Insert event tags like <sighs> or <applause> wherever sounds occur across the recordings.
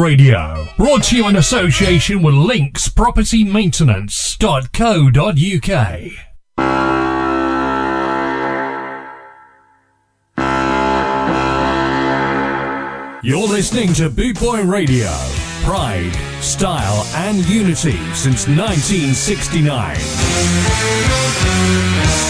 Radio. Brought to you in association with Links Property Maintenance.co.uk. You're listening to Boot Boy Radio. Pride, style, and unity since 1969.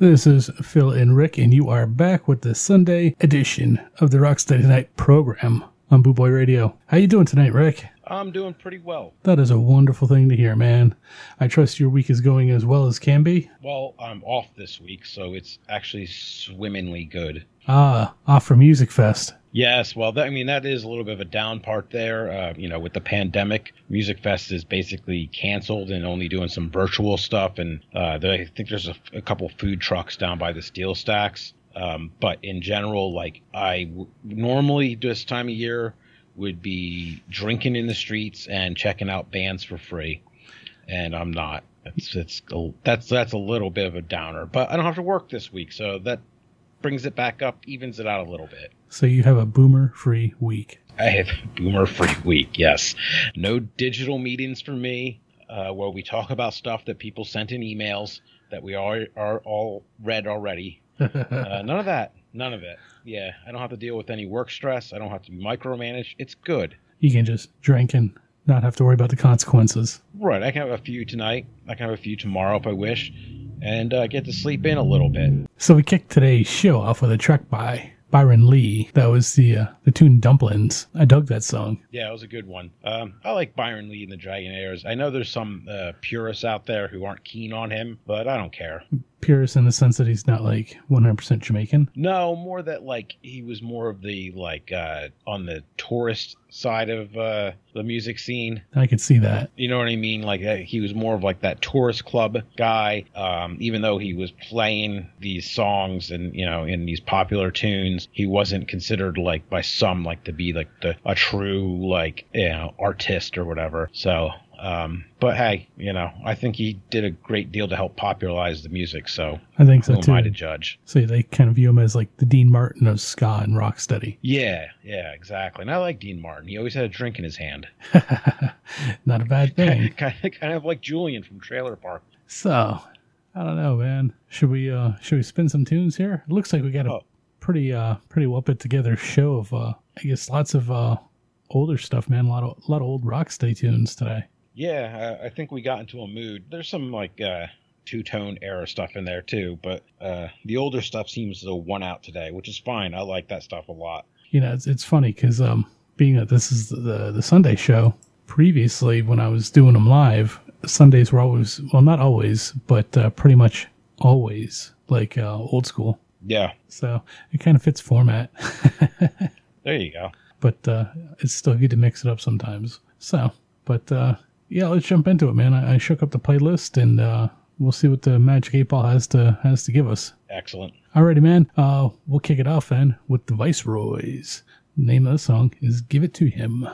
This is Phil and Rick, and you are back with the Sunday edition of the Rocksteady Night program on Boot Boy Radio. How you doing tonight, Rick? I'm doing pretty well. That is a wonderful thing to hear, man. I trust your week is going as well as can be. Well, I'm off this week, so it's actually swimmingly good. Ah, off from Musikfest. Yes, well, that, I mean that is a little bit of a down part there. Uh, you know, with the pandemic, Musikfest is basically canceled and only doing some virtual stuff. And uh, I think there's a, a, couple food trucks down by the SteelStacks. Um, but in general, like I w- normally this time of year would be drinking in the streets and checking out bands for free, and I'm not. It's it's that's that's a little bit of a downer, but I don't have to work this week, so that brings it back up, evens it out a little bit. So you have a boomer free week. I have boomer free week. Yes, no digital meetings for me, uh, where we talk about stuff that people sent in emails that we are are all read already. <laughs> uh, none of that. None of it. Yeah, I don't have to deal with any work stress. I don't have to be micromanaged. It's good. You can just drink and not have to worry about the consequences. Right. I can have a few tonight. I can have a few tomorrow if I wish, and uh, get to sleep in a little bit. So we kicked today's show off with a track by Byron Lee. That was the uh, the tune Dumplings. I dug that song. Yeah, it was a good one. Um, I like Byron Lee and the Dragonaires. I know there's some uh, purists out there who aren't keen on him, but I don't care. Purist in the sense that he's not like 100% Jamaican. No, more that like he was more of the like uh, on the tourist side of uh, the music scene. I could see that. You know what I mean? Like uh, he was more of like that tourist club guy. Um, even though he was playing these songs and you know in these popular tunes, he wasn't considered like by some like to be like the a true like you know artist or whatever. So um, but hey, you know, I think he did a great deal to help popularize the music. So I think so who too. am I to judge? So they kind of view him as like the Dean Martin of ska and rock rocksteady. Yeah, yeah, exactly. And I like Dean Martin. He always had a drink in his hand. <laughs> Not a bad thing. <laughs> kind, of, kind of like Julian from Trailer Park. So I don't know, man. Should we uh should we spin some tunes here? It looks like we got a Oh. pretty uh pretty well put together show of uh I guess lots of uh older stuff, man. A lot of a lot of old rocksteady tunes today. Yeah, I, I think we got into a mood. There's some like uh, two tone era stuff in there too, but uh, the older stuff seems to one out today, which is fine. I like that stuff a lot. you know, it's, it's funny because um, being that this is the the Sunday show, previously when I was doing them live, Sundays were always well, not always, but uh, pretty much always like uh, old school. Yeah, So it kind of fits format, <laughs> there you go. but uh, it's still good to mix it up sometimes. So, but uh, yeah, let's jump into it, man. I, I shook up the playlist and uh, we'll see what the Magic Eight Ball has to has to give us. Excellent. Alrighty, man. Uh, we'll kick it off then with the Viceroys. The name of the song is "Give It to Him."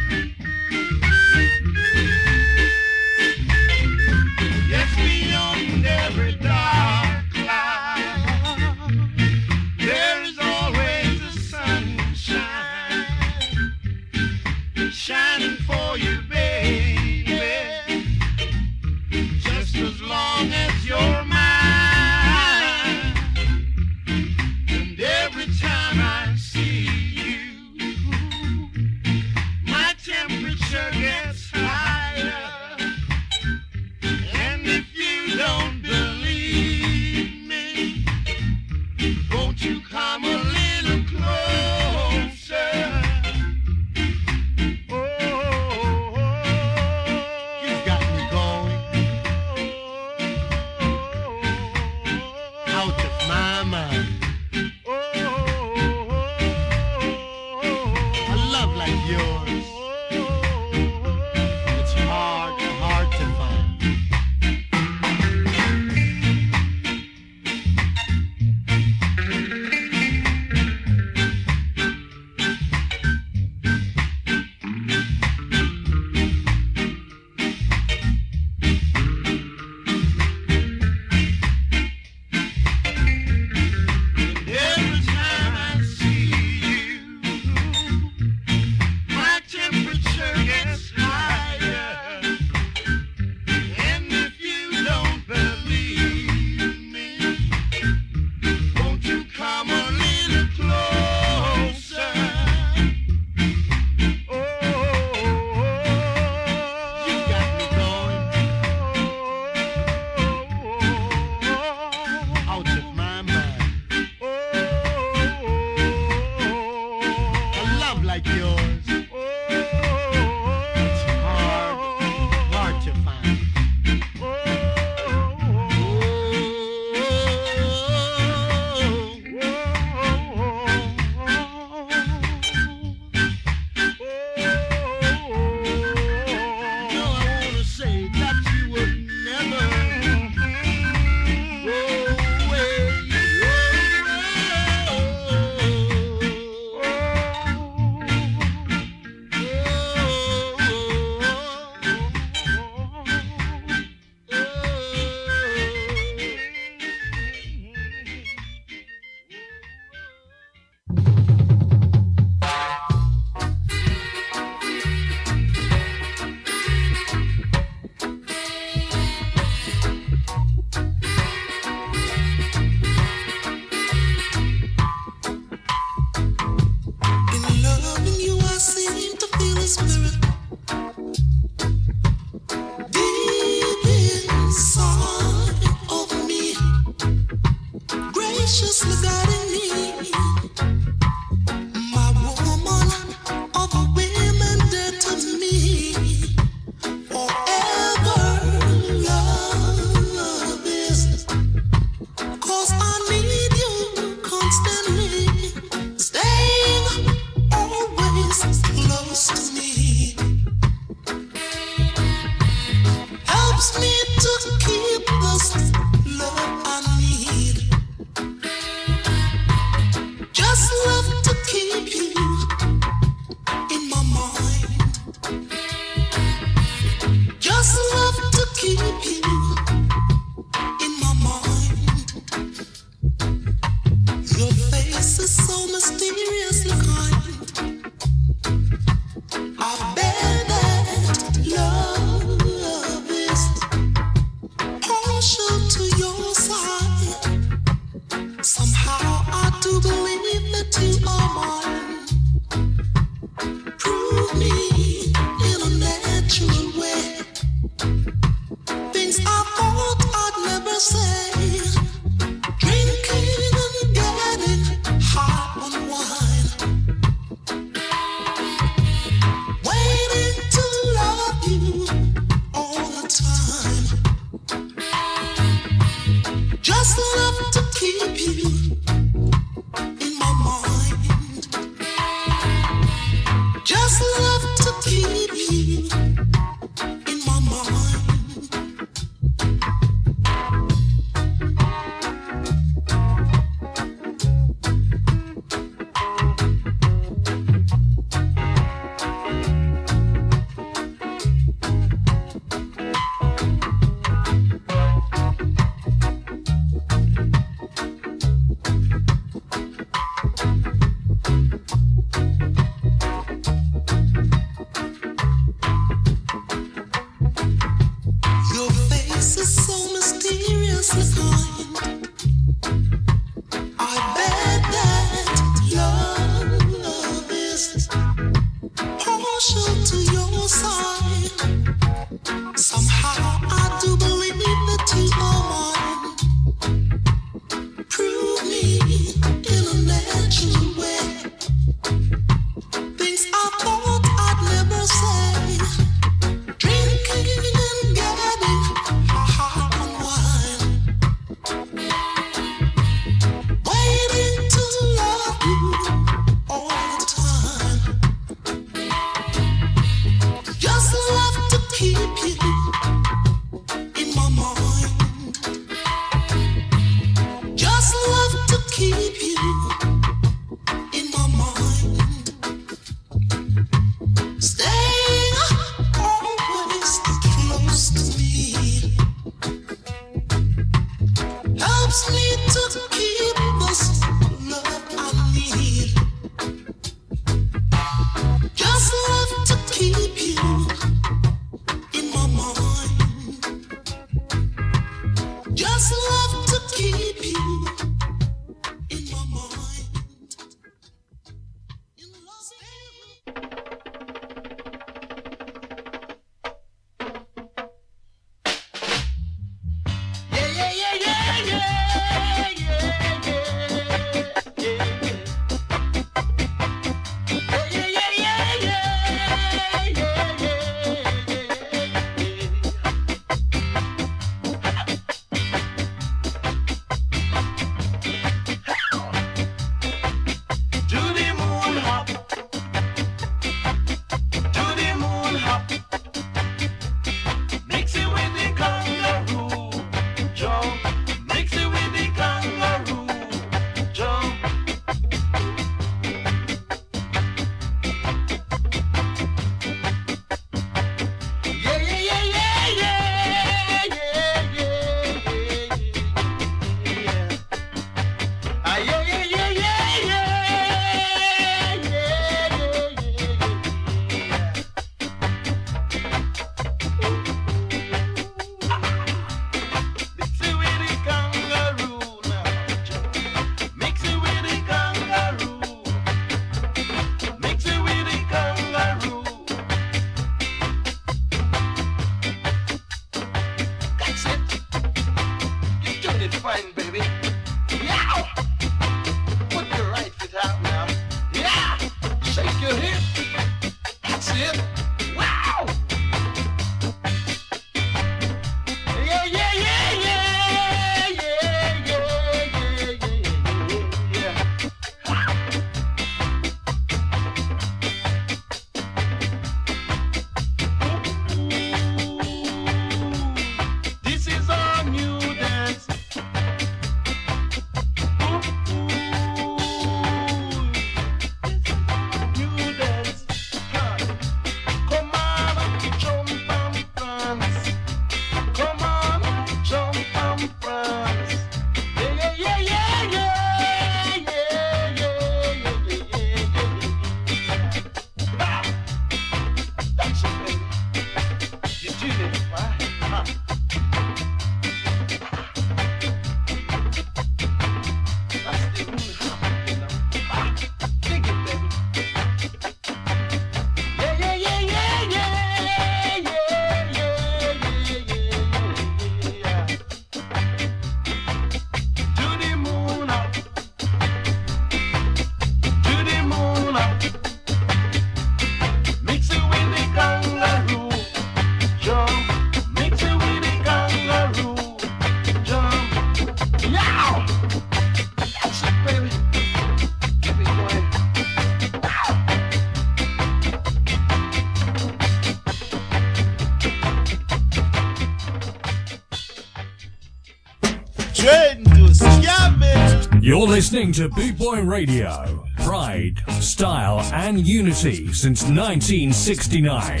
You're listening to Boot Boy Radio. Pride, style, and unity since 1969.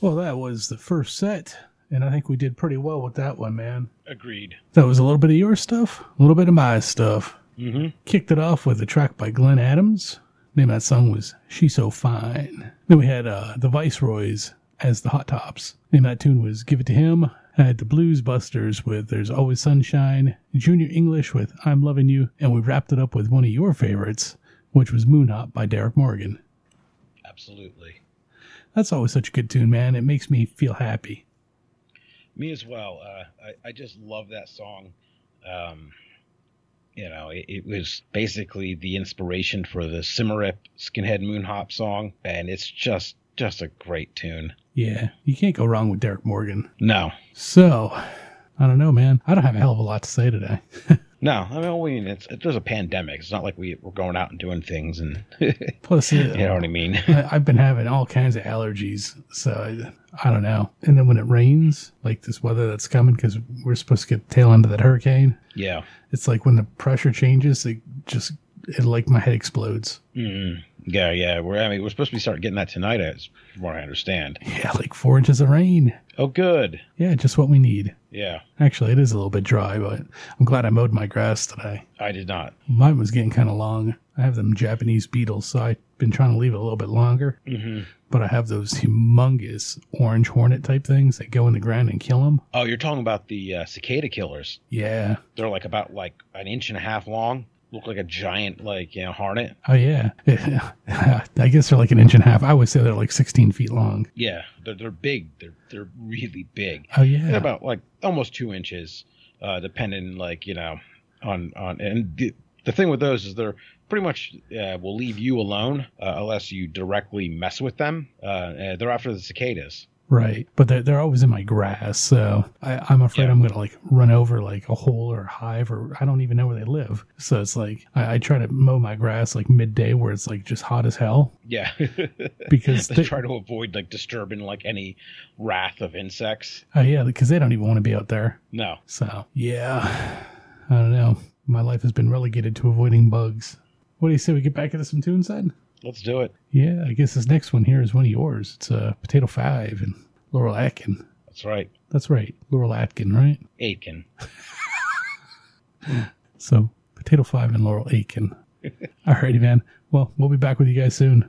Well, that was the first set, and I think we did pretty well with that one, man. Agreed. That was a little bit of your stuff, a little bit of my stuff. Mm-hmm. Kicked it off with a track by Glenn Adams. Name of that song was She So Fine. Then we had uh, the Viceroys as the Hot Tops. Name of that tune was Give It to Him. I had the Blues Busters with There's Always Sunshine, Junior English with I'm Loving You, and we wrapped it up with one of your favorites, which was Moon Hop by Derek Morgan. Absolutely. That's always such a good tune, man. It makes me feel happy. Me as well. Uh, I, I just love that song. Um, you know, it, it was basically the inspiration for the Symarip Skinhead Moon Hop song, and it's just just a great tune. Yeah, you can't go wrong with Derek Morgan. No, So, I don't know, man. I don't have a hell of a lot to say today. <laughs> no. I mean, it's it, there's a pandemic. It's not like we we're going out and doing things, and <laughs> you Plus, uh, know what I mean. <laughs> I, I've been having all kinds of allergies, so I, I don't know. And then when it rains, like this weather that's coming, because we're supposed to get the tail end of that hurricane, yeah. it's like when the pressure changes, it just it like my head explodes. Mm. Yeah, yeah. We're I mean we're supposed to be starting getting that tonight, as from what I understand. Yeah, like four inches of rain. Oh, good. Yeah, just what we need. Yeah, Actually, it is a little bit dry, but I'm glad I mowed my grass today. I did not. Mine was getting kind of long. I have them Japanese beetles, so I've been trying to leave it a little bit longer. hmm But I have those humongous orange hornet type things that go in the ground and kill them. Oh, you're talking about the uh, cicada killers. Yeah. They're like about like an inch and a half long. Look like a giant like you know hornet. Oh yeah. <laughs> I guess they're like an inch and a half. I would say they're like 16 feet long. Yeah, they're they're big. They're they're really big. Oh They're yeah. about like almost two inches, uh, depending like you know on on and the, the thing with those is they're pretty much uh, will leave you alone uh, unless you directly mess with them. Uh, uh, they're after the cicadas. Right. But they're, they're always in my grass, so I, I'm afraid Yeah. I'm gonna like run over like a hole or a hive, or I don't even know where they live. So it's like I, I try to mow my grass like midday where it's like just hot as hell Yeah, <laughs> because they try to avoid like disturbing like any wrath of insects. oh yeah, because they don't even want to be out there. No, So yeah, I don't know. My life has been relegated to avoiding bugs. What do you say we get back into some tunes then? Let's do it. Yeah, I guess this next one here is one of yours. It's uh, Potato Five and Laurel Atkin. That's right, That's right, Laurel Atkin, right? Aitken. <laughs> So Potato Five and Laurel Atkin. <laughs> Alrighty, man. Well, we'll be back with you guys soon.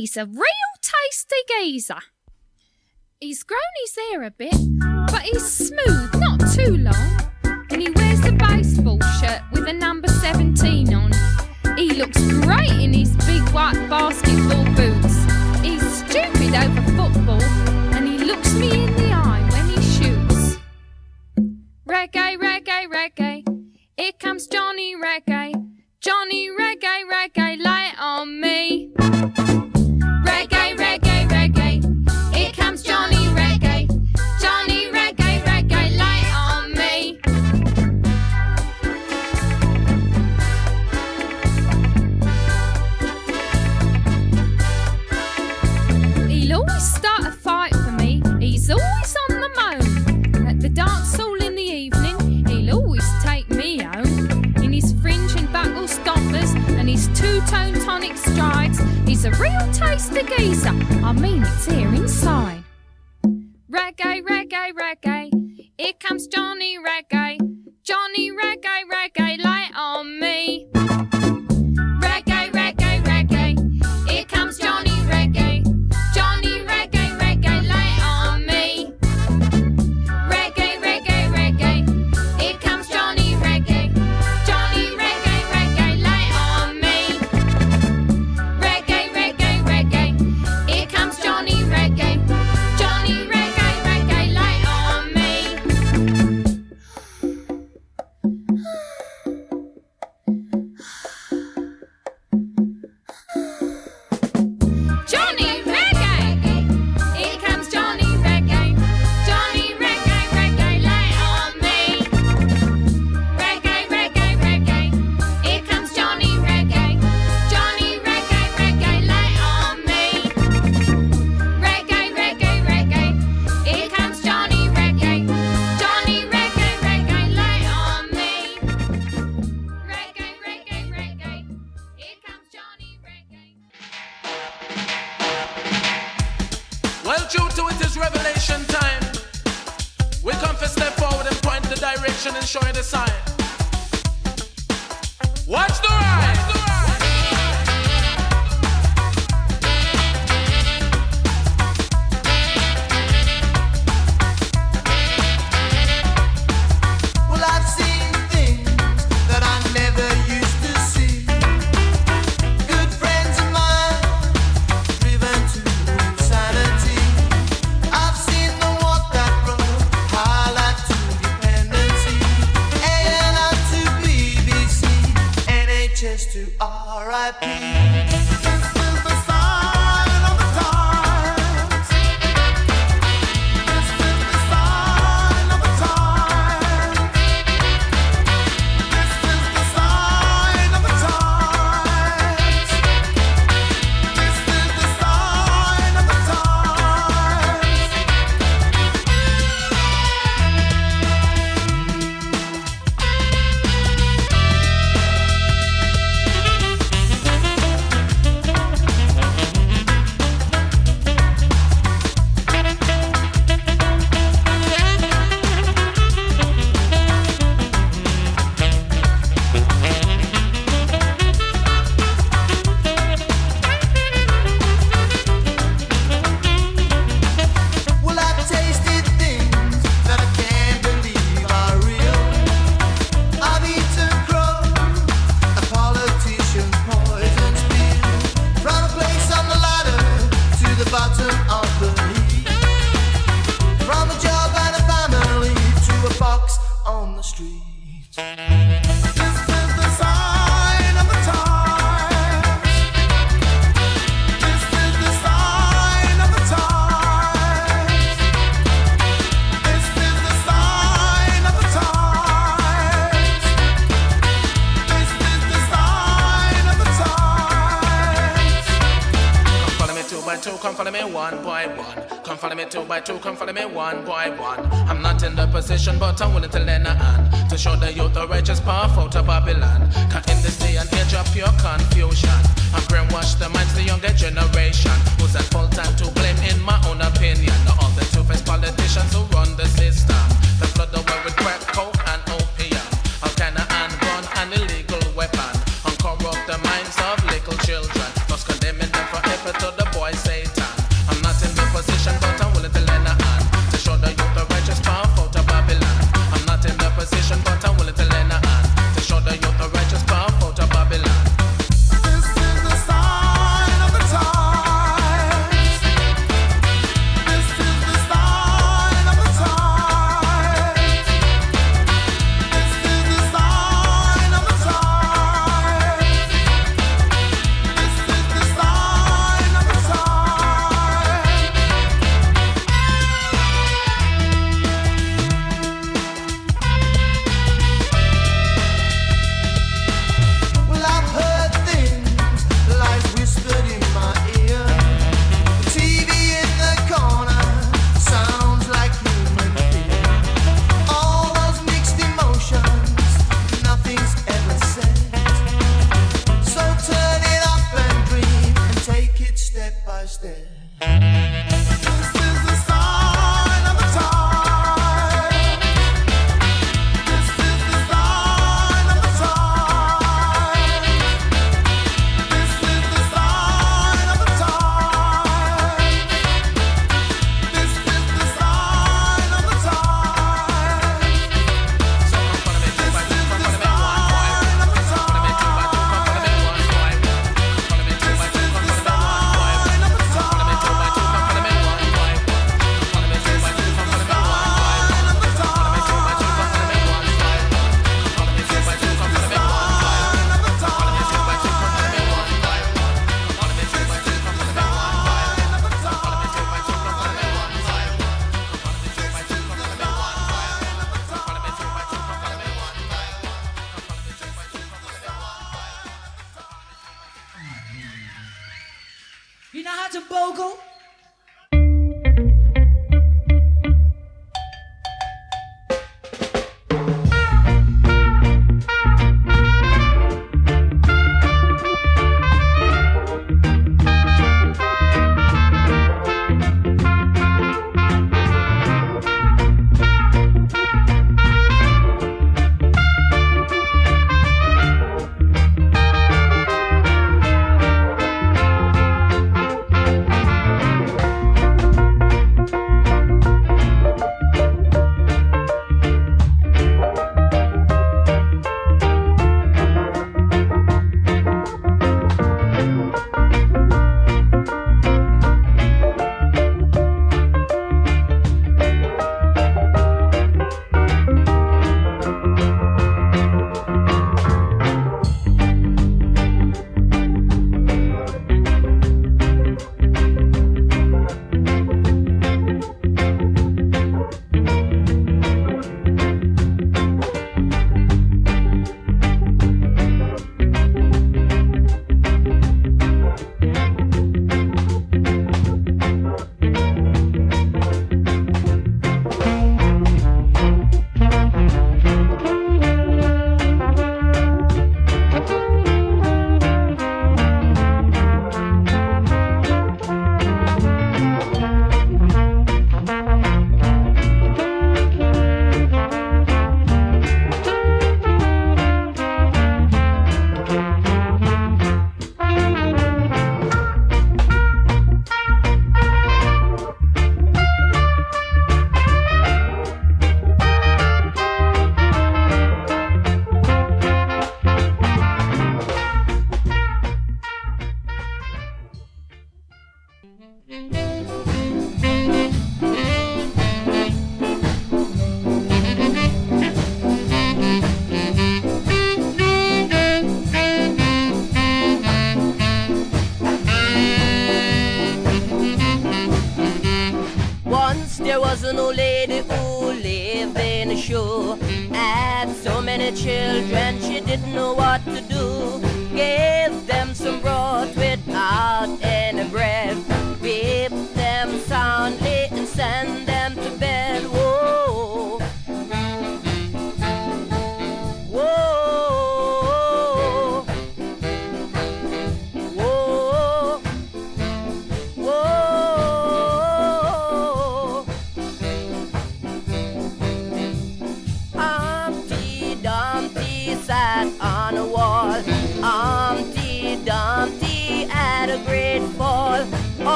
He's a real tasty geezer. He's grown his hair a bit, but he's smooth, not too long. And he wears a baseball shirt with a number 17 on. He looks great in his big white basketball boots. He's stupid over football, and he looks me in the eye when he shoots. Reggae, reggae, reggae. Here comes Johnny Reggae. Johnny Reggae, reggae, light on me. two-tone tonic strides. He's a real taster geezer. I mean, it's here inside. Reggae, reggae, reggae. Here comes Johnny Reggae. Johnny Reggae, reggae, light on me. two by two, come follow me one by one. I'm not in the position, but I'm willing to lend a hand to show the youth the righteous path out of Babylon. Cut in this day and age of pure confusion.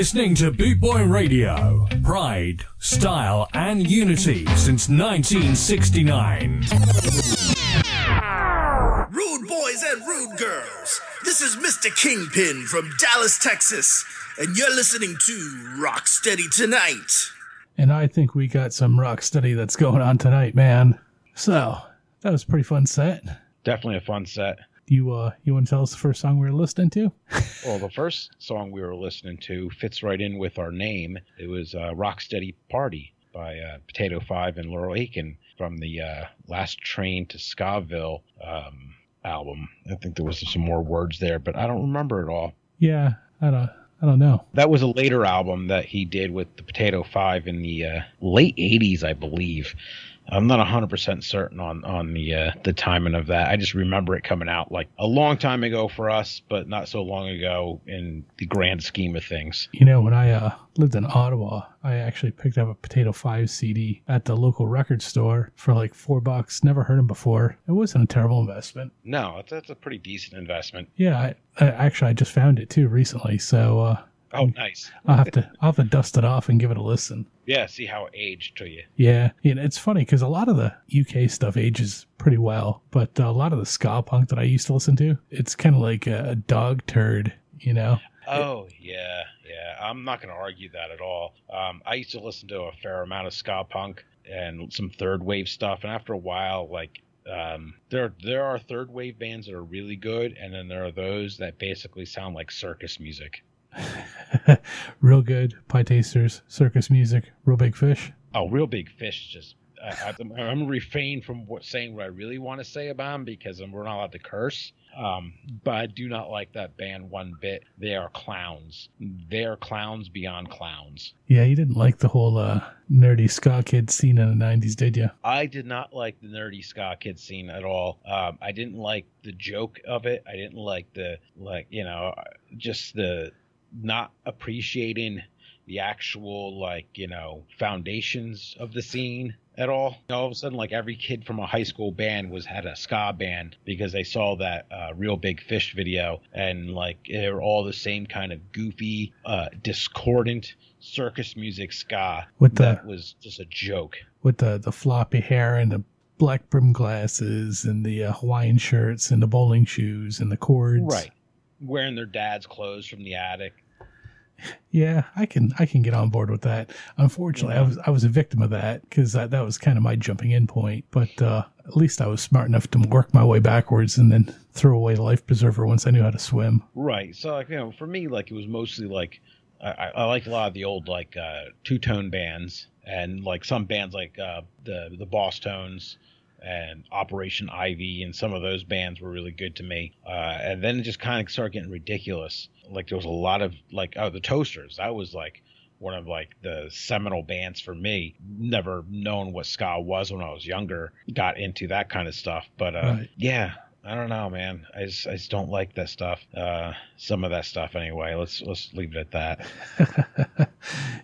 Listening to Boot Boy Radio. Pride, style, and unity since 1969. Rude boys and rude girls. This is Mr. Kingpin from Dallas, Texas, and you're listening to Rocksteady Tonight. And I think we got some rock steady that's going on tonight, man. So that was a pretty fun set. Definitely a fun set. You uh you want to tell us the first song we were listening to? <laughs> Well, the first song we were listening to fits right in with our name. It was uh, Rocksteady Party by uh, Potato Five and Laurel Aitken from the uh, Last Train to Skaville um, album. I think there was some more words there, but I don't remember it all. Yeah, I don't I don't know. That was a later album that he did with the Potato Five in the uh, late '80s, I believe. I'm not 100% certain on on the uh, the timing of that. I just remember it coming out like a long time ago for us, but not so long ago in the grand scheme of things. You know, when I uh, lived in Ottawa, I actually picked up a Potato Five CD at the local record store for like four bucks. Never heard him before. It wasn't a terrible investment. No, that's, that's a pretty decent investment. Yeah, I, I, actually I just found it too recently, so uh, Oh, nice. I'll have to I'll have to dust it off and give it a listen. Yeah, see how it aged to you. Yeah, you know, it's funny because a lot of the UK stuff ages pretty well, but a lot of the ska punk that I used to listen to, it's kind of like a, a dog turd, you know. Oh yeah, yeah. I'm not going to argue that at all. Um, I used to listen to a fair amount of ska punk and some third wave stuff, and after a while, like um, there there are third wave bands that are really good, and then there are those that basically sound like circus music. <laughs> Real good Pietasters, circus music, Reel Big Fish. Oh, Reel Big Fish. Just I, I, I'm refrain from what, saying what I really want to say about them because we're not allowed to curse. Um, but I do not like that band one bit. They are clowns. They are clowns beyond clowns. Yeah, you didn't like the whole uh, nerdy ska kid scene in the '90s, did you? I did not like the nerdy ska kid scene at all. Um, I didn't like the joke of it. I didn't like the like you know just the not appreciating the actual like you know foundations of the scene at all. All of a sudden, like every kid from a high school band was had a ska band because they saw that uh, Reel Big Fish video, and like they were all the same kind of goofy, uh, discordant circus music ska. With the- that was just a joke. With the the floppy hair and the black brim glasses and the uh, Hawaiian shirts and the bowling shoes and the cords. Right. Wearing their dad's clothes from the attic. Yeah, I can I can get on board with that. Unfortunately, I was I was a victim of that because that, that was kind of my jumping in point. But uh, at least I was smart enough to work my way backwards and then throw away the life preserver once I knew how to swim. Right. So like you know, for me, like it was mostly like I, I I liked a lot of the old like uh, two tone bands and like some bands like uh, the the Bosstones and Operation Ivy and some of those bands were really good to me. Uh, and then it just kind of started getting ridiculous. Like there was a lot of like oh the Toasters. That was like one of like the seminal bands for me. Never known what ska was when I was younger. Got into that kind of stuff, but uh, Right. yeah, I don't know, man. I just, I just don't like that stuff. Uh, some of that stuff, anyway. Let's let's leave it at that. <laughs>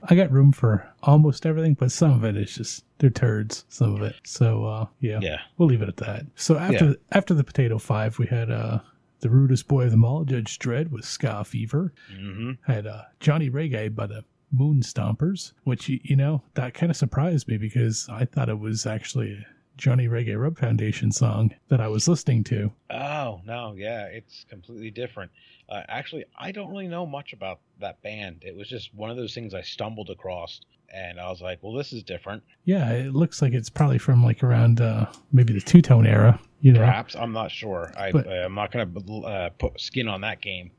I got room for almost everything, but some of it is just they're turds. Some of it. So uh, yeah, Yeah. we'll leave it at that. So after Yeah. after the potato five, we had uh, the rudest boy of them all, Judge Dredd with Ska Fever. hmm Had uh, Johnny Reggae by the Moon Stompers, which you, know that kind of surprised me because I thought it was actually Johnny Reggae Rub Foundation song that I was listening to. Oh no, yeah, it's completely different. Uh, actually, I don't really know much about that band. It was just one of those things I stumbled across, and I was like, "Well, this is different." Yeah, it looks like it's probably from like around uh, maybe the two tone era. You know, Perhaps I'm not sure. I, I'm not gonna uh, put skin on that game.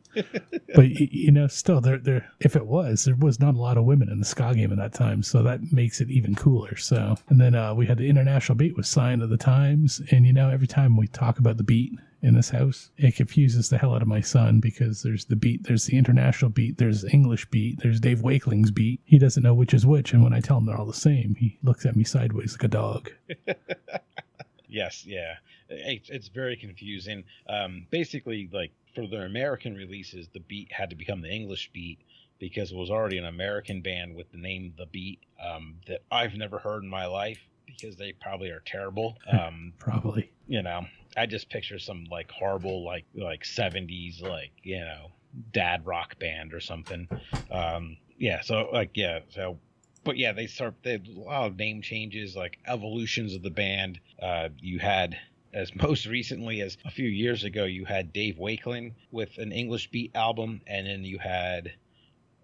But you know, still, there, there. If it was, there was not a lot of women in the ska game at that time, so that makes it even cooler. So, and then uh, we had the international beat with "Sign of the Times," and you know, every time we talk about the beat in this house, it confuses the hell out of my son because there's the beat, there's the international beat, there's the English beat, there's Dave Wakeling's beat. He doesn't know which is which, and when I tell him they're all the same, he looks at me sideways like a dog. <laughs> Yes, yeah, it's, it's very confusing. Um, basically, like for their American releases, the beat had to become the English beat because it was already an American band with the name The Beat um, that I've never heard in my life because they probably are terrible. <laughs> Um, Probably. you know, I just picture some like horrible like like seventies like you know dad rock band or something. Um, yeah, so like yeah, so but yeah, they start they had a lot of name changes, like evolutions of the band. Uh, you had as <laughs> most recently as a few years ago, you had Dave Wakeling with an English beat album, and then you had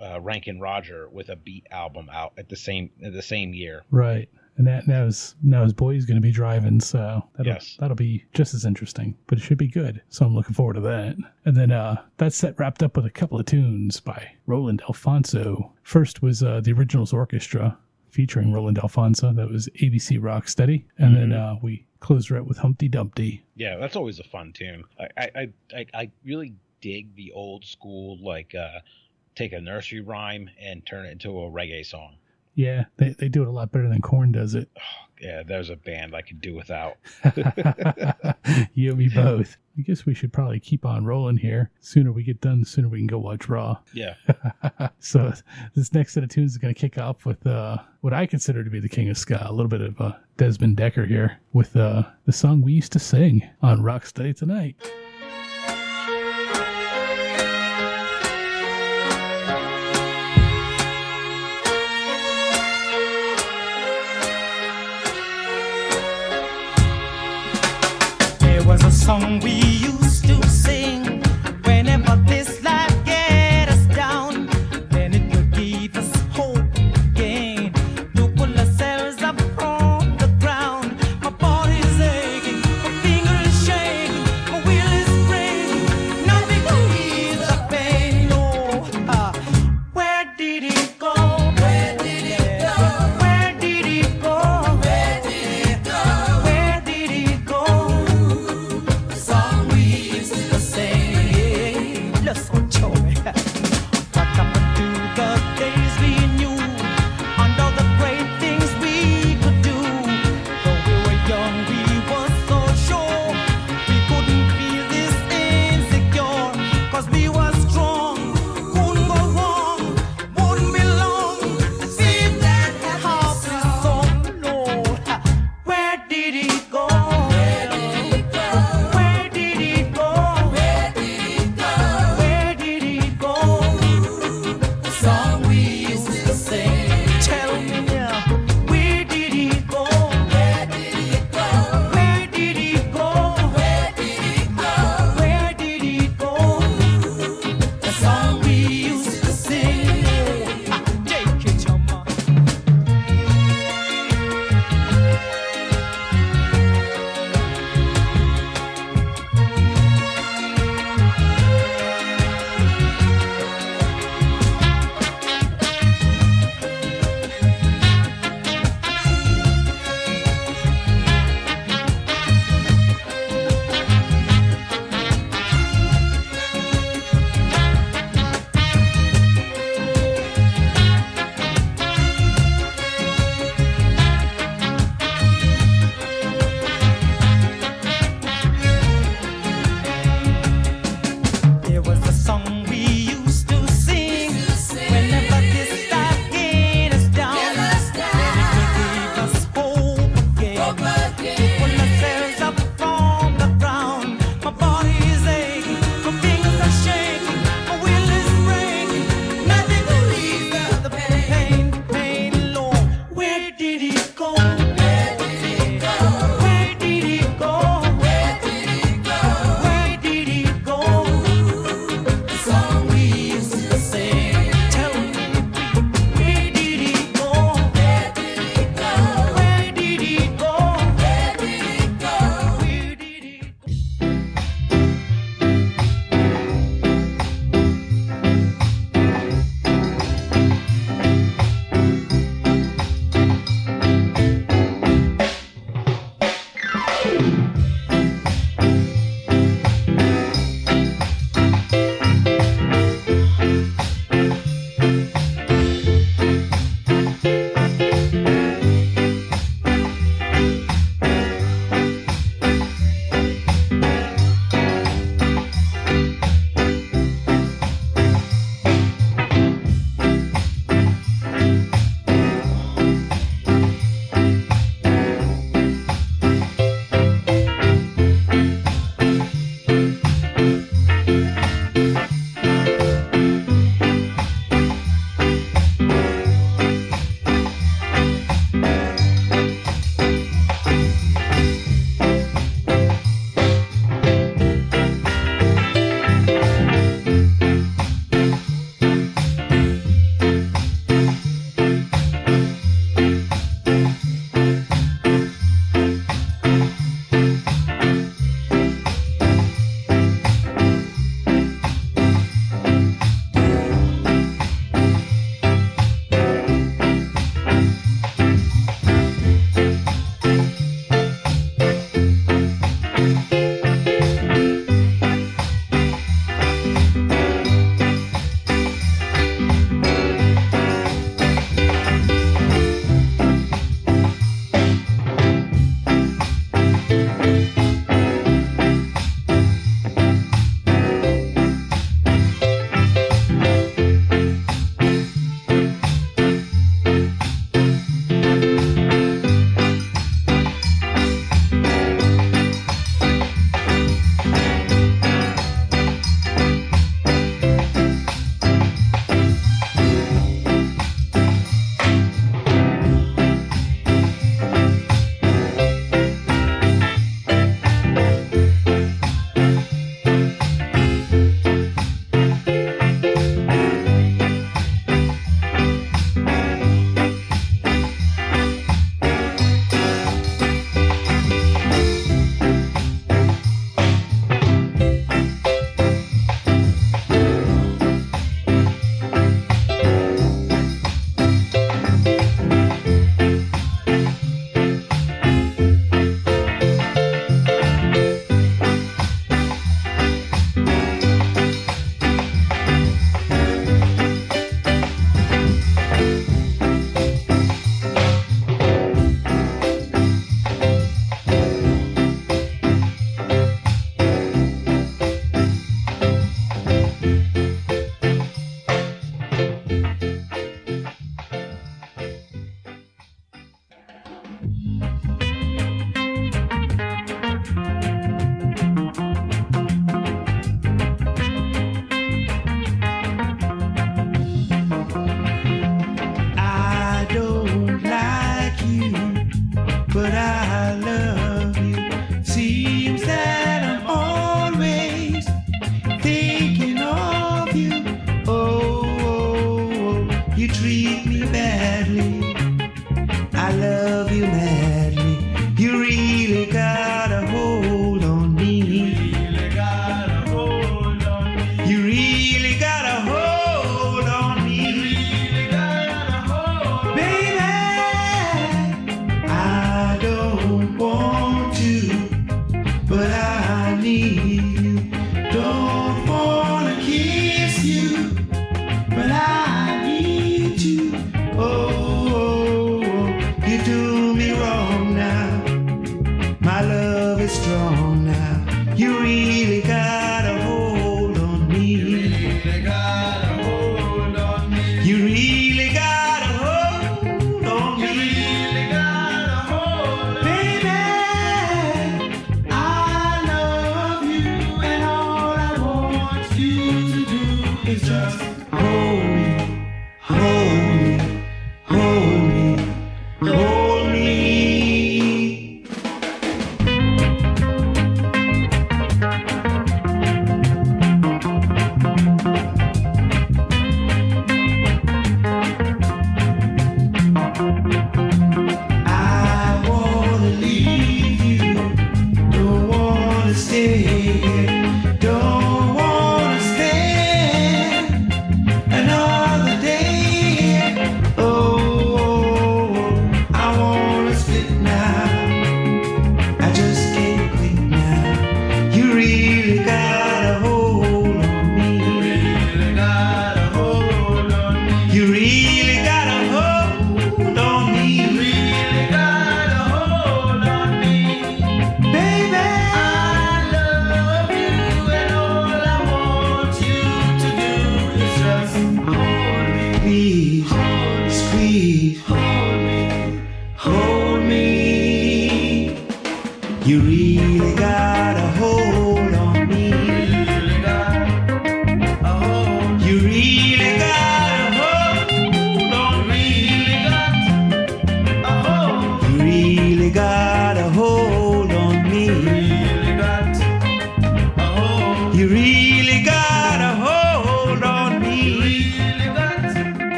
uh, Rankin Roger with a beat album out at the same at the same year. Right. And that now his now his boy's going to be driving, so that'll Yes. that'll be just as interesting. But it should be good, so I'm looking forward to that. And then uh, that set wrapped up with a couple of tunes by Roland Alphonso. First was uh, the Originals Orchestra featuring Roland Alphonso. That was ABC Rocksteady, and then uh, we closed out with Humpty Dumpty. Yeah, that's always a fun tune. I I I, I, I really dig the old school like uh, take a nursery rhyme and turn it into a reggae song. Yeah, they they do it a lot better than Korn does it. <sighs> Yeah, there's a band I could do without. <laughs> you and me both. I guess we should probably keep on rolling here. Sooner we get done, the sooner we can go watch Raw. Yeah. <laughs> so this next set of tunes is going to kick off with uh, what I consider to be the king of ska, a little bit of uh, Desmond Dekker here with uh, the song we used to sing on Rocksteady Tonight. Song we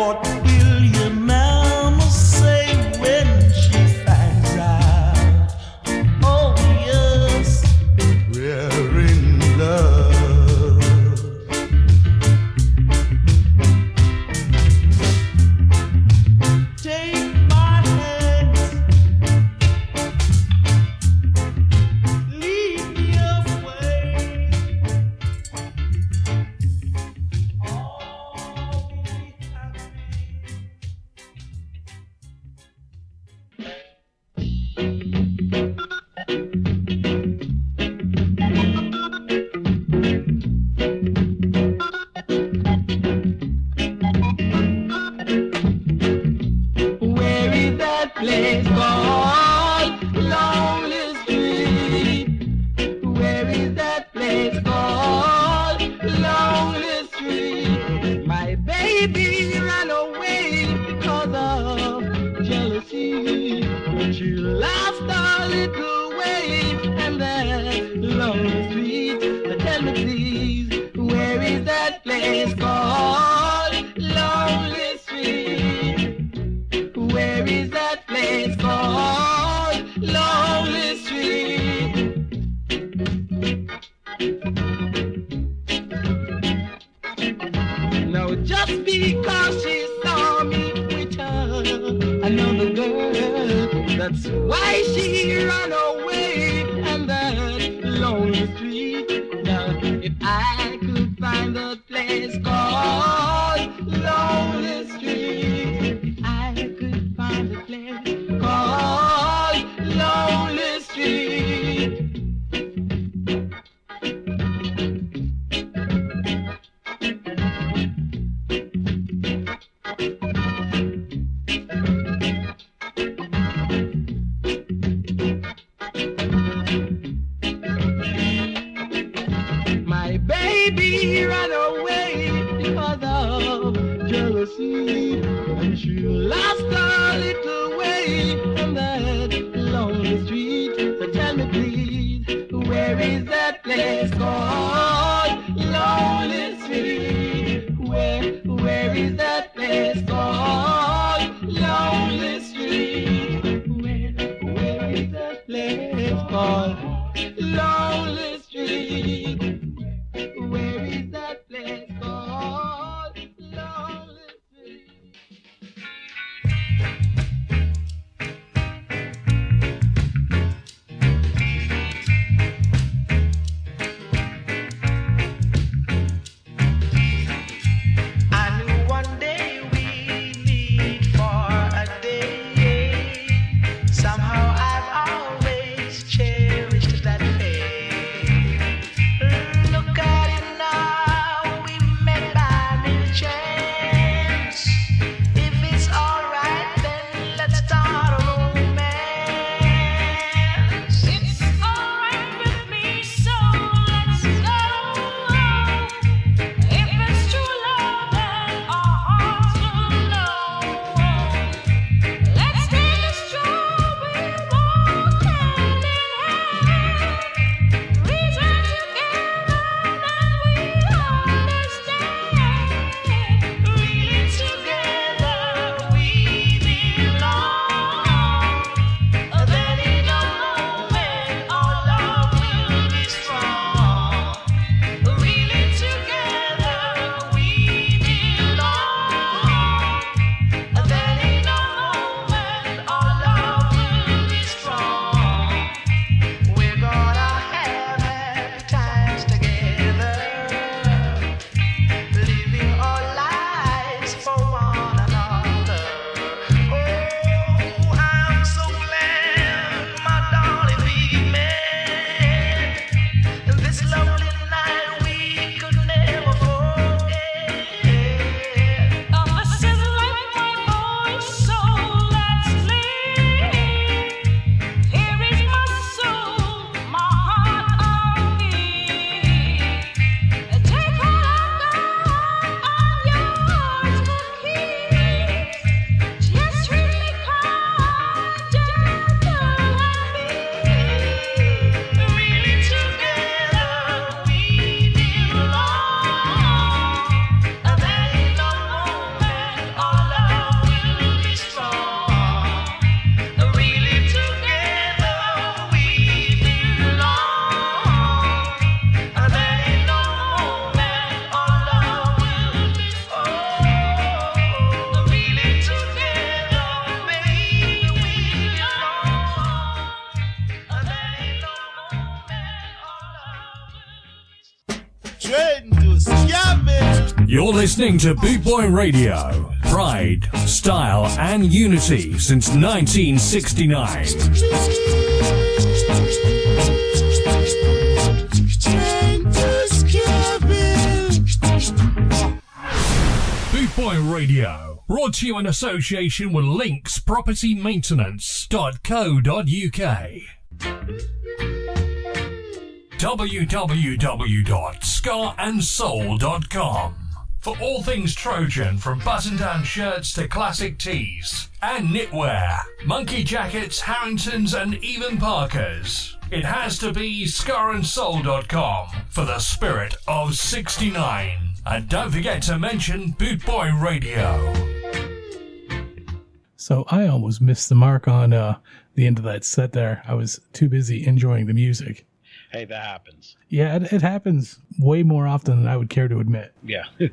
want listening to Boot Boy Radio. Pride, style, and unity since 1969. Boot Boy Radio. Brought to you in association with Links Property linkspropertymaintenance.co.uk. www.scarandsoul.com for all things Trojan, from button down shirts to classic tees and knitwear, monkey jackets, Harringtons, and even Parkers, it has to be scarandsoul.com for the spirit of 69. And don't forget to mention Boot Boy Radio. So I almost missed the mark on uh, the end of that set there. I was too busy enjoying the music. Hey, that happens. Yeah, it, it happens way more often than I would care to admit. Yeah. <laughs>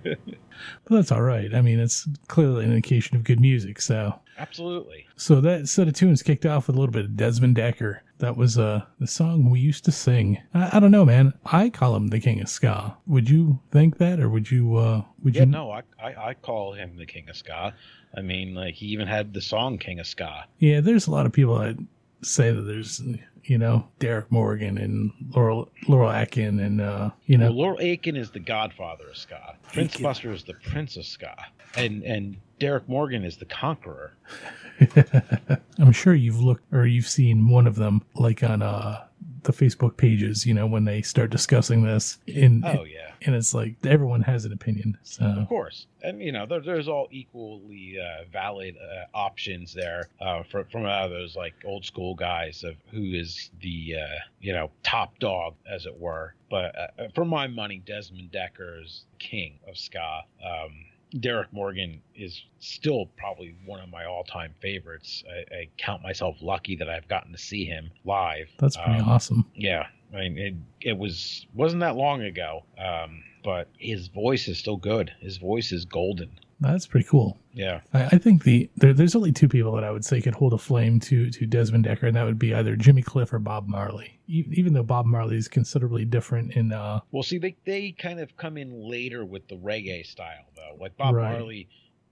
But that's all right. I mean, it's clearly an indication of good music. So, Absolutely. so that set of tunes kicked off with a little bit of Desmond Dekker. That was uh, the song we used to sing. I, I don't know, man. I call him the king of ska. Would you think that, or would you? Uh, would Yeah, you? no, I, I I call him the king of ska. I mean, like he even had the song "King of Ska." Yeah, there's a lot of people that say that there's, you know, Derrick Morgan and Laurel Laurel Aitken and uh, you know, Well, Laurel Aitken is the godfather of ska. Prince Buster is the prince of ska, and and Derrick Morgan is the conqueror. <laughs> I'm sure you've looked or you've seen one of them like on uh the Facebook pages, you know, when they start discussing this. In, Oh yeah, and it's like everyone has an opinion. So of course. And you know, there, there's all equally uh, valid uh, options there uh, from from uh, those like old school guys of who is the uh, you know top dog, as it were. But uh, for my money, Desmond Dekker is king of ska. Um, Derrick Morgan is still probably one of my all-time favorites. I, I count myself lucky that I've gotten to see him live. that's pretty Um, awesome. Yeah, I mean, it, it was wasn't that long ago, um, but his voice is still good. His voice is golden. That's pretty cool. Yeah, I, I think the there, there's only two people that I would say could hold a flame to to Desmond Dekker, and that would be either Jimmy Cliff or Bob Marley. Even though Bob Marley is considerably different in uh Well, see, they they kind of come in later with the reggae style, though. Like Bob Right. Marley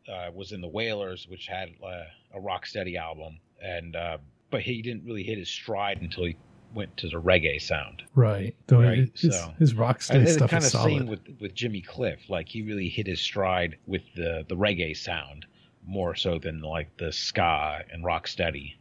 uh, was in the Wailers, which had uh, a rocksteady album, and uh, but he didn't really hit his stride until he went to the reggae sound. right. Though Right, his, so- his rock steady stuff kind is of same solid. with with Jimmy Cliff. Like he really hit his stride with the the reggae sound more so than like the ska and rock steady.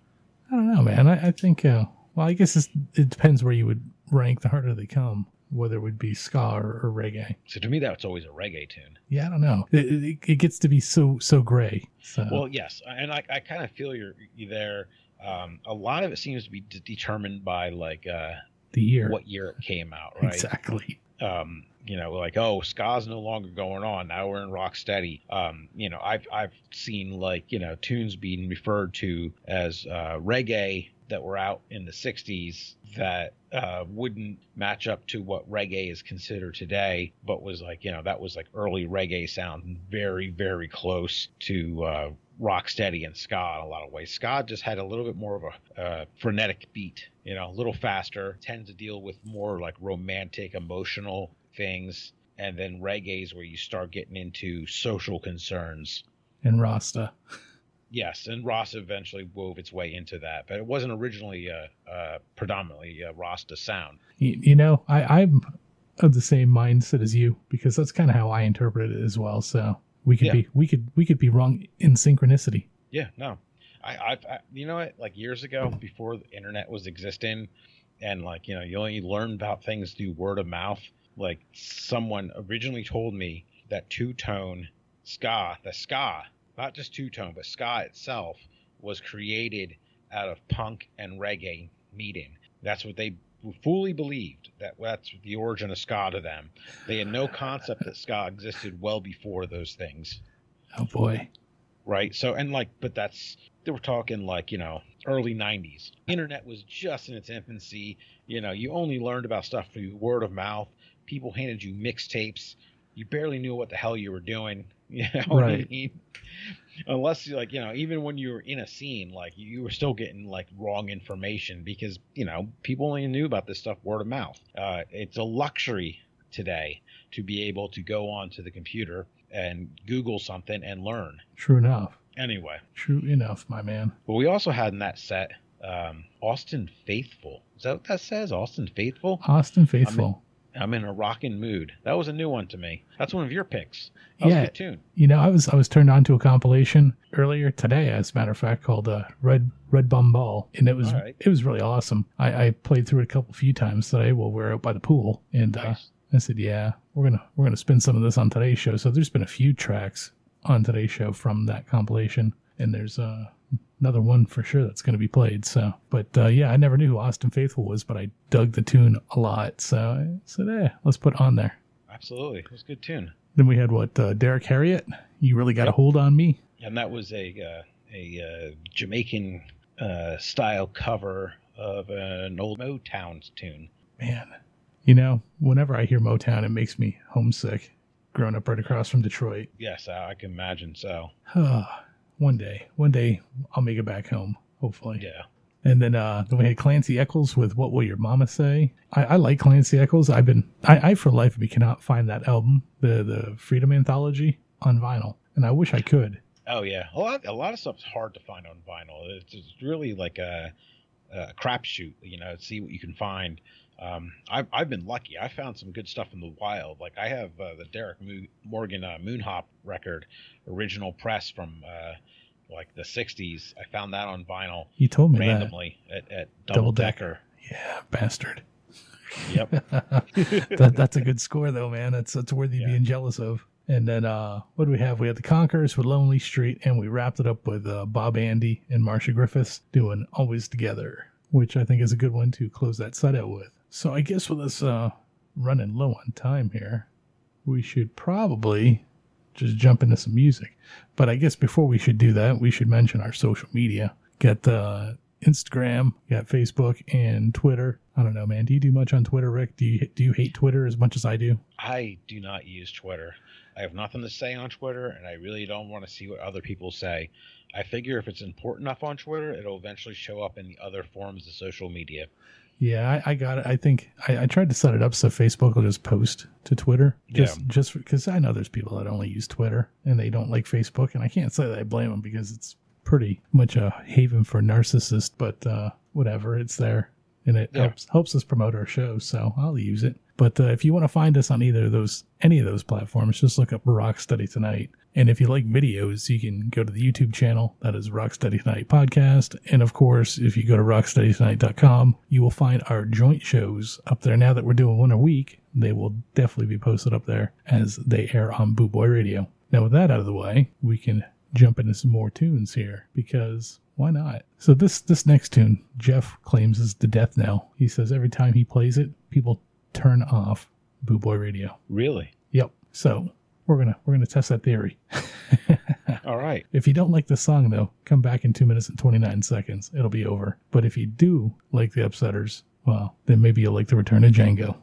I don't know, man. I, I think uh well, I guess it's, it depends where you would rank the harder they come, whether it would be ska or, or reggae. So to me, that's always a reggae tune. Yeah, I don't know. It, it, it gets to be so so gray. So Well, yes, and I, I kind of feel you're, you there. Um, a lot of it seems to be d- determined by like uh, the year what year it came out, <laughs> right? exactly. Um, you know, like oh, ska's no longer going on. Now we're in rock steady. Um, you know, I've I've seen like you know tunes being referred to as uh, reggae that were out in the '60s that uh, wouldn't match up to what reggae is considered today, but was like you know that was like early reggae sound, very very close to uh, rock steady and ska in a lot of ways. Ska just had a little bit more of a uh, frenetic beat, you know, a little faster, tends to deal with more like romantic, emotional things. And then reggae's where you start getting into social concerns. And Rasta. <laughs> Yes, and Ross eventually wove its way into that, but it wasn't originally uh, uh, predominantly a Rasta sound. You, you know, I, I'm of the same mindset as you because that's kind of how I interpret it as well. So we could Yeah. be we could we could be wrong in synchronicity. Yeah, no, I, I've, I, you know what, like years ago, before the internet was existing, and like you know, you only learn about things through word of mouth. Like someone originally told me that two tone ska, the ska, not just two tone, but ska itself, was created out of punk and reggae meeting. That's what they fully believed. That that's the origin of ska to them. They had no concept that ska existed well before those things Oh boy. right? So and like, but that's they were talking like you know early '90s. Internet was just in its infancy. You know, you only learned about stuff through word of mouth. People handed you mixtapes. You barely knew what the hell you were doing. <laughs> You know what I mean? Unless you like, you know, even when you were in a scene, like you were still getting like wrong information because you know people only knew about this stuff word of mouth. Uh, it's a luxury today to be able to go onto the computer and Google something and learn. True enough. Anyway, True enough, my man. but we also had in that set um, Austin Faithful. Is that what that says? Austin Faithful? Austin Faithful. I'm in a rocking mood. That was a new one to me. That's one of your picks. That Yeah. tune. You know, I was I was turned on to a compilation earlier today, as a matter of fact, called uh, Red Red Bum Ball, and it was right. it was really awesome. I, I played through it a couple few times today while we were out by the pool, and uh, I said, "Yeah, we're gonna we're gonna spin some of this on today's show." So there's been a few tracks on today's show from that compilation, and there's uh, another one for sure that's going to be played. So, but uh, yeah, I never knew who Austin Faithful was, but I dug the tune a lot. So I said, "Eh, let's put on there." Absolutely. It was a good tune. Then we had what uh, Derrick Harriott. You really got a hold on me. and that was a uh, a uh, Jamaican uh, style cover of an old Motown tune. Man, you know, whenever I hear Motown, it makes me homesick. Growing up right across from Detroit. Yes, I can imagine so. <sighs> one day, one day, I'll make it back home. Hopefully. Yeah. And then, uh, then we had Clancy Eccles with "What Will Your Mama Say." I, I like Clancy Eccles. I've been, I, I for life we cannot find that album, the the Freedom Anthology, on vinyl, and I wish I could. Oh yeah, a lot a lot of stuff's hard to find on vinyl. It's, it's really like a, a crapshoot, you know. See what you can find. Um, I've I've been lucky. I found some good stuff in the wild. Like I have uh, the Derrick Mo- Morgan uh, Moonhop record, original press from uh, like the '60s. I found that on vinyl. You told me that. randomly at, at Double Double Decker. Decker. Yeah, bastard. Yep. <laughs> that, that's a good score though, man. That's that's worthy of Yeah. being jealous of. And then uh what do we have? We had the Conquerors with Lonely Street, and we wrapped it up with uh, Bob Andy and Marcia Griffiths doing Always Together, which I think is a good one to close that set out with. So I guess with us uh running low on time here, we should probably just jump into some music. But I guess before we should do that, we should mention our social media. Get uh Instagram, got Facebook and Twitter. I don't know, man. Do you do much on Twitter, Rick? Do you do you hate Twitter as much as I do? I do not use Twitter. I have nothing to say on Twitter, and I really don't want to see what other people say. I figure if it's important enough on Twitter, it'll eventually show up in the other forms of social media. Yeah, I, I got it. I think I, I tried to set it up so Facebook will just post to Twitter. Just Yeah. just because I know there's people that only use Twitter and they don't like Facebook, and I can't say that I blame them because it's pretty much a haven for narcissists. But uh, whatever, it's there and it Yeah. helps helps us promote our show. So I'll use it. But uh, if you want to find us on either of those, any of those platforms, just look up Rock Steady Tonight. And if you like videos, you can go to the YouTube channel. That is Rock Steady Tonight Podcast. And of course, if you go to rocksteadytonight.com, you will find our joint shows up there. Now that we're doing one a week, they will definitely be posted up there as they air on Boot Boy Radio. Now, with that out of the way, we can jump into some more tunes here because why not? So this this next tune, Jeff claims is the death knell. He says every time he plays it, people turn off Boot Boy Radio. Really? Yep. So we're gonna we're gonna test that theory. <laughs> All right. If you don't like the song though, come back in two minutes and twenty nine seconds. It'll be over. But if you do like the Upsetters, well, then maybe you'll like the Return of Django.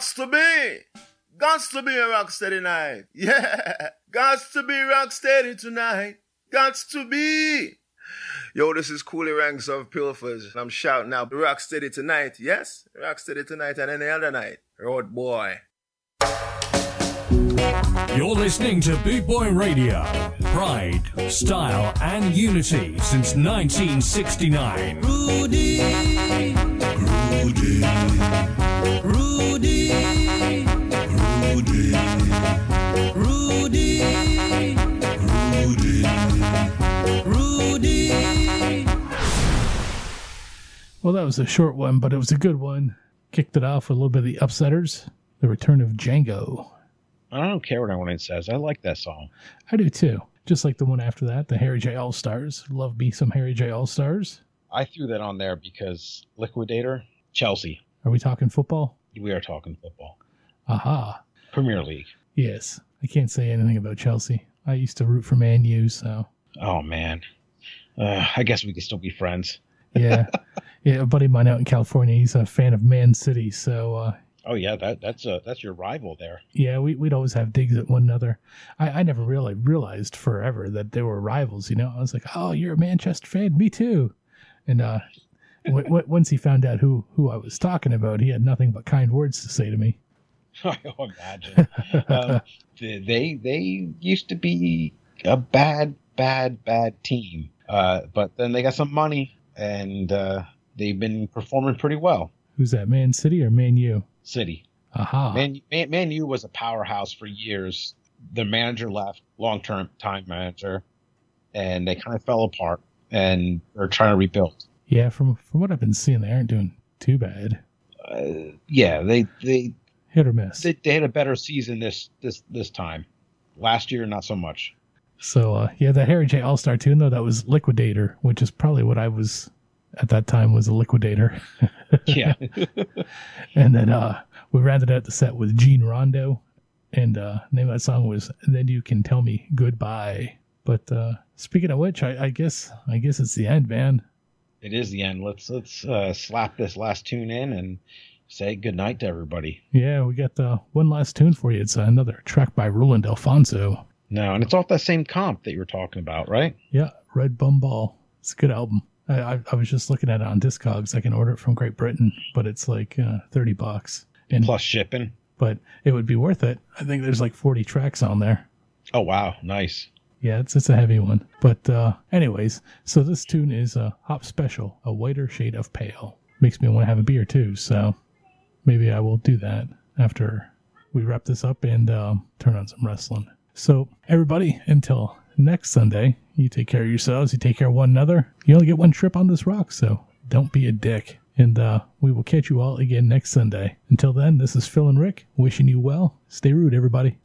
Gots to be. Gots to be a rock steady night. Yeah. Gots to be rock steady tonight. Gots to be. Yo, this is Coolie Ranks of Pilfers. I'm shouting out rock steady tonight. Yes, rock steady tonight and any other night. Road boy. You're listening to Boot Boy Radio. Pride, style, and unity since 1969. Rudy, Rudy, Well, that was a short one, but it was a good one. Kicked it off with a little bit of the Upsetters, the return of Django. I don't care what anyone says. I like that song. I do too. Just like the one after that, the Harry J All Stars. Love me some Harry J All Stars. I threw that on there because Liquidator, Chelsea. Are we talking football? We are talking football. Aha. Premier League. Yes. I can't say anything about Chelsea. I used to root for Man U, so Oh man. Uh, I guess we could still be friends. Yeah. <laughs> yeah, a buddy of mine out in California, he's a fan of Man City, so uh, Oh yeah, that that's uh that's your rival there. yeah, we, we'd always have digs at one another. I, I never really realized forever that they were rivals, you know? I was like, oh, you're a Manchester fan? Me too. And uh, <laughs> w- w- once he found out who, who I was talking about, he had nothing but kind words to say to me. <laughs> I imagine. um, they they used to be a bad, bad, bad team, uh, but then they got some money and uh, they've been performing pretty well. Who's that, Man City or Man U? City. Aha. Man, Man, Man U was a powerhouse for years. The manager left, long term time manager, and they kind of fell apart. And they're trying to rebuild. Yeah, from from what I've been seeing, they aren't doing too bad. Uh, yeah, they they Hit or miss. they, they had a better season this this this time. Last year, not so much. So uh, yeah, the Harry J All Star tune though that was Liquidator, which is probably what I was at that time was a liquidator. <laughs> Yeah. <laughs> and then uh, we rounded out the set with Gene Rondo, and uh, name of that song was "Then You Can Tell Me Goodbye." But uh, speaking of which, I, I guess I guess it's the end, man. It is the end. Let's let's uh, slap this last tune in and say good night to everybody. Yeah, we got uh, one last tune for you. It's another track by Roland Alphonso. No, and it's off that same comp that you were talking about, right? Yeah, Red Bum Ball. It's a good album. I, I, I was just looking at it on Discogs. I can order it from Great Britain, but it's like uh, thirty bucks. And Plus shipping. but it would be worth it. I think there's like forty tracks on there. Oh wow, nice. Yeah, it's it's a heavy one. But uh, anyways, so this tune is a hop special, a whiter shade of pale. Makes me want to have a beer too. So maybe I will do that after we wrap this up and um, turn on some wrestling. So everybody, until next Sunday, you take care of yourselves. You take care of one another. You only get one trip on this rock, so don't be a dick. And uh, we will catch you all again next Sunday. Until then, this is Phil and Rick wishing you well. Stay rude, everybody.